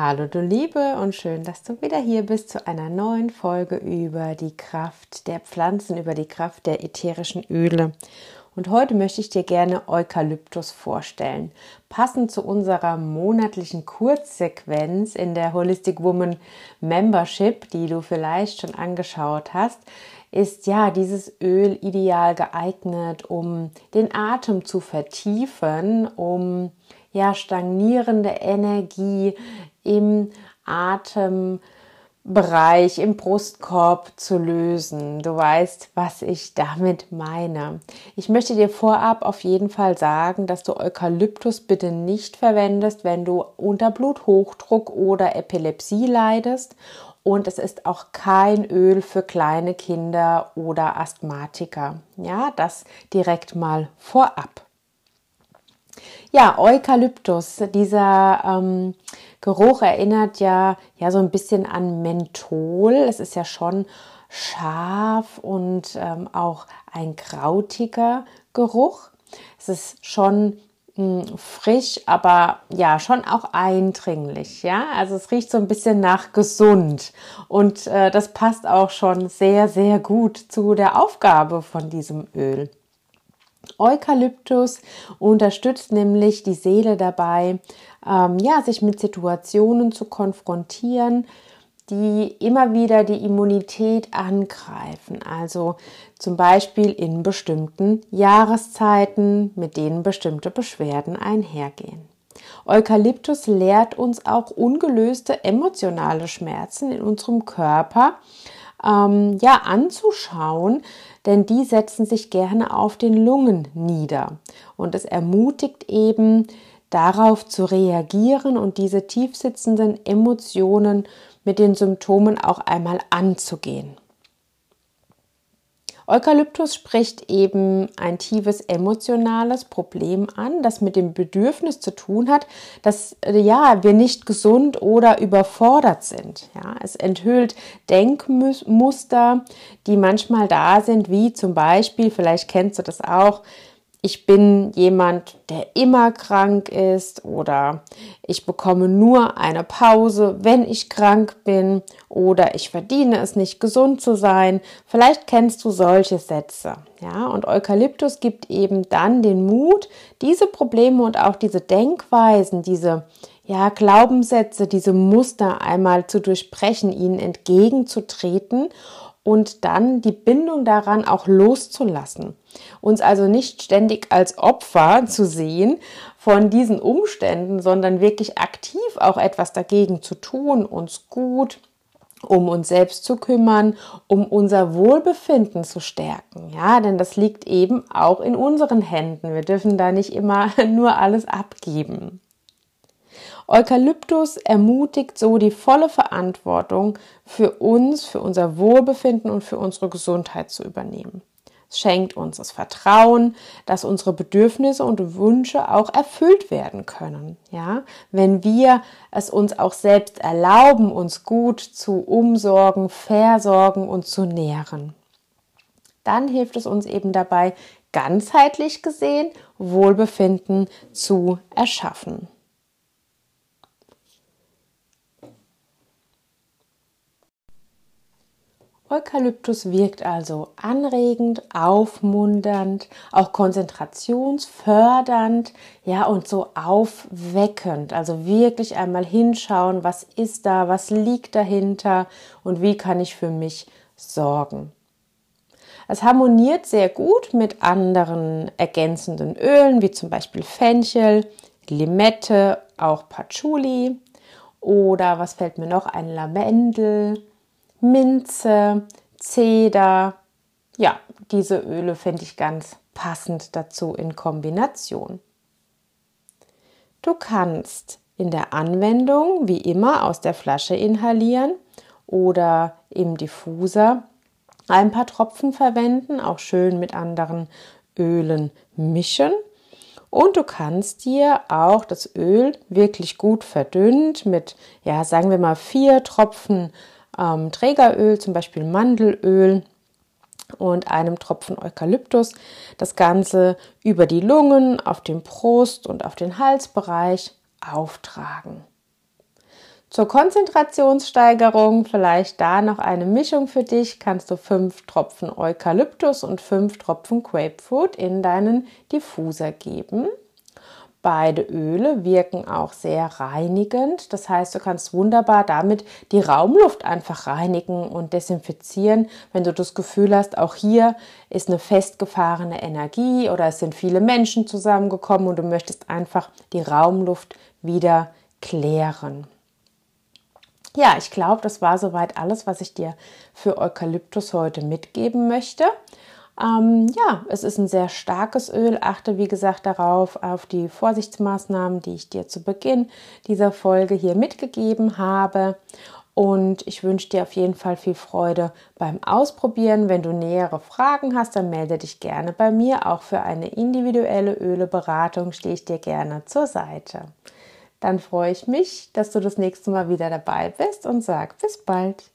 Hallo du Liebe und schön, dass du wieder hier bist zu einer neuen Folge über die Kraft der Pflanzen, über die Kraft der ätherischen Öle. Und heute möchte ich dir gerne Eukalyptus vorstellen. Passend zu unserer monatlichen Kurzsequenz in der Holistic Woman Membership, die du vielleicht schon angeschaut hast, ist ja dieses Öl ideal geeignet, um den Atem zu vertiefen, um ja stagnierende Energie im Atembereich, im Brustkorb zu lösen. Du weißt, was ich damit meine. Ich möchte dir vorab auf jeden Fall sagen, dass du Eukalyptus bitte nicht verwendest, wenn du unter Bluthochdruck oder Epilepsie leidest und es ist auch kein Öl für kleine Kinder oder Asthmatiker. Ja, das direkt mal vorab. Ja, Eukalyptus, dieser ähm, Geruch erinnert ja, ja so ein bisschen an Menthol. Es ist ja schon scharf und ähm, auch ein krautiger Geruch. Es ist schon mh, hm, frisch, aber ja, schon auch eindringlich. Ja, also es riecht so ein bisschen nach gesund und äh, das passt auch schon sehr, sehr gut zu der Aufgabe von diesem Öl. Eukalyptus unterstützt nämlich die Seele dabei, ähm, ja, sich mit Situationen zu konfrontieren, die immer wieder die Immunität angreifen. Also zum Beispiel in bestimmten Jahreszeiten, mit denen bestimmte Beschwerden einhergehen. Eukalyptus lehrt uns auch ungelöste emotionale Schmerzen in unserem Körper ähm, ja anzuschauen, denn die setzen sich gerne auf den Lungen nieder. Und es ermutigt eben, darauf zu reagieren und diese tiefsitzenden Emotionen mit den Symptomen auch einmal anzugehen. Eukalyptus spricht eben ein tiefes emotionales Problem an, das mit dem Bedürfnis zu tun hat, dass ja, wir nicht gesund oder überfordert sind. Ja, es enthüllt Denkmuster, die manchmal da sind, wie zum Beispiel, vielleicht kennst du das auch, ich bin jemand, der immer krank ist oder ich bekomme nur eine Pause, wenn ich krank bin oder ich verdiene es nicht gesund zu sein. Vielleicht kennst du solche Sätze. Ja, und Eukalyptus gibt eben dann den Mut, diese Probleme und auch diese Denkweisen, diese ja, Glaubenssätze, diese Muster einmal zu durchbrechen, ihnen entgegenzutreten und dann die Bindung daran auch loszulassen. Uns also nicht ständig als Opfer zu sehen von diesen Umständen, sondern wirklich aktiv auch etwas dagegen zu tun, uns gut um uns selbst zu kümmern, um unser Wohlbefinden zu stärken. Ja, denn das liegt eben auch in unseren Händen. Wir dürfen da nicht immer nur alles abgeben. Eukalyptus ermutigt so die volle Verantwortung für uns, für unser Wohlbefinden und für unsere Gesundheit zu übernehmen. Es schenkt uns das Vertrauen, dass unsere Bedürfnisse und Wünsche auch erfüllt werden können. Ja, wenn wir es uns auch selbst erlauben, uns gut zu umsorgen, versorgen und zu nähren. Dann hilft es uns eben dabei, ganzheitlich gesehen Wohlbefinden zu erschaffen. Eukalyptus wirkt also anregend, aufmunternd, auch konzentrationsfördernd, ja, und so aufweckend. Also wirklich einmal hinschauen, was ist da, was liegt dahinter und wie kann ich für mich sorgen. Es harmoniert sehr gut mit anderen ergänzenden Ölen, wie zum Beispiel Fenchel, Limette, auch Patchouli oder was fällt mir noch ein Lavendel, Minze, Zeder. Ja, diese Öle finde ich ganz passend dazu in Kombination. Du kannst in der Anwendung wie immer aus der Flasche inhalieren oder im Diffuser ein paar Tropfen verwenden, auch schön mit anderen Ölen mischen. Und du kannst dir auch das Öl wirklich gut verdünnt mit, ja, sagen wir mal vier Tropfen ähm, Trägeröl, zum Beispiel Mandelöl und einem Tropfen Eukalyptus. Das Ganze über die Lungen, auf den Brust und auf den Halsbereich auftragen. Zur Konzentrationssteigerung vielleicht da noch eine Mischung für dich. Kannst du fünf Tropfen Eukalyptus und fünf Tropfen Grapefruit in deinen Diffuser geben. Beide Öle wirken auch sehr reinigend. Das heißt, du kannst wunderbar damit die Raumluft einfach reinigen und desinfizieren, wenn du das Gefühl hast, auch hier ist eine festgefahrene Energie oder es sind viele Menschen zusammengekommen und du möchtest einfach die Raumluft wieder klären. Ja, ich glaube, das war soweit alles, was ich dir für Eukalyptus heute mitgeben möchte. Ähm, ja, es ist ein sehr starkes Öl. Achte, wie gesagt, darauf, auf die Vorsichtsmaßnahmen, die ich dir zu Beginn dieser Folge hier mitgegeben habe. Und ich wünsche dir auf jeden Fall viel Freude beim Ausprobieren. Wenn du nähere Fragen hast, dann melde dich gerne bei mir. Auch für eine individuelle Öleberatung stehe ich dir gerne zur Seite. Dann freue ich mich, dass du das nächste Mal wieder dabei bist und sag bis bald.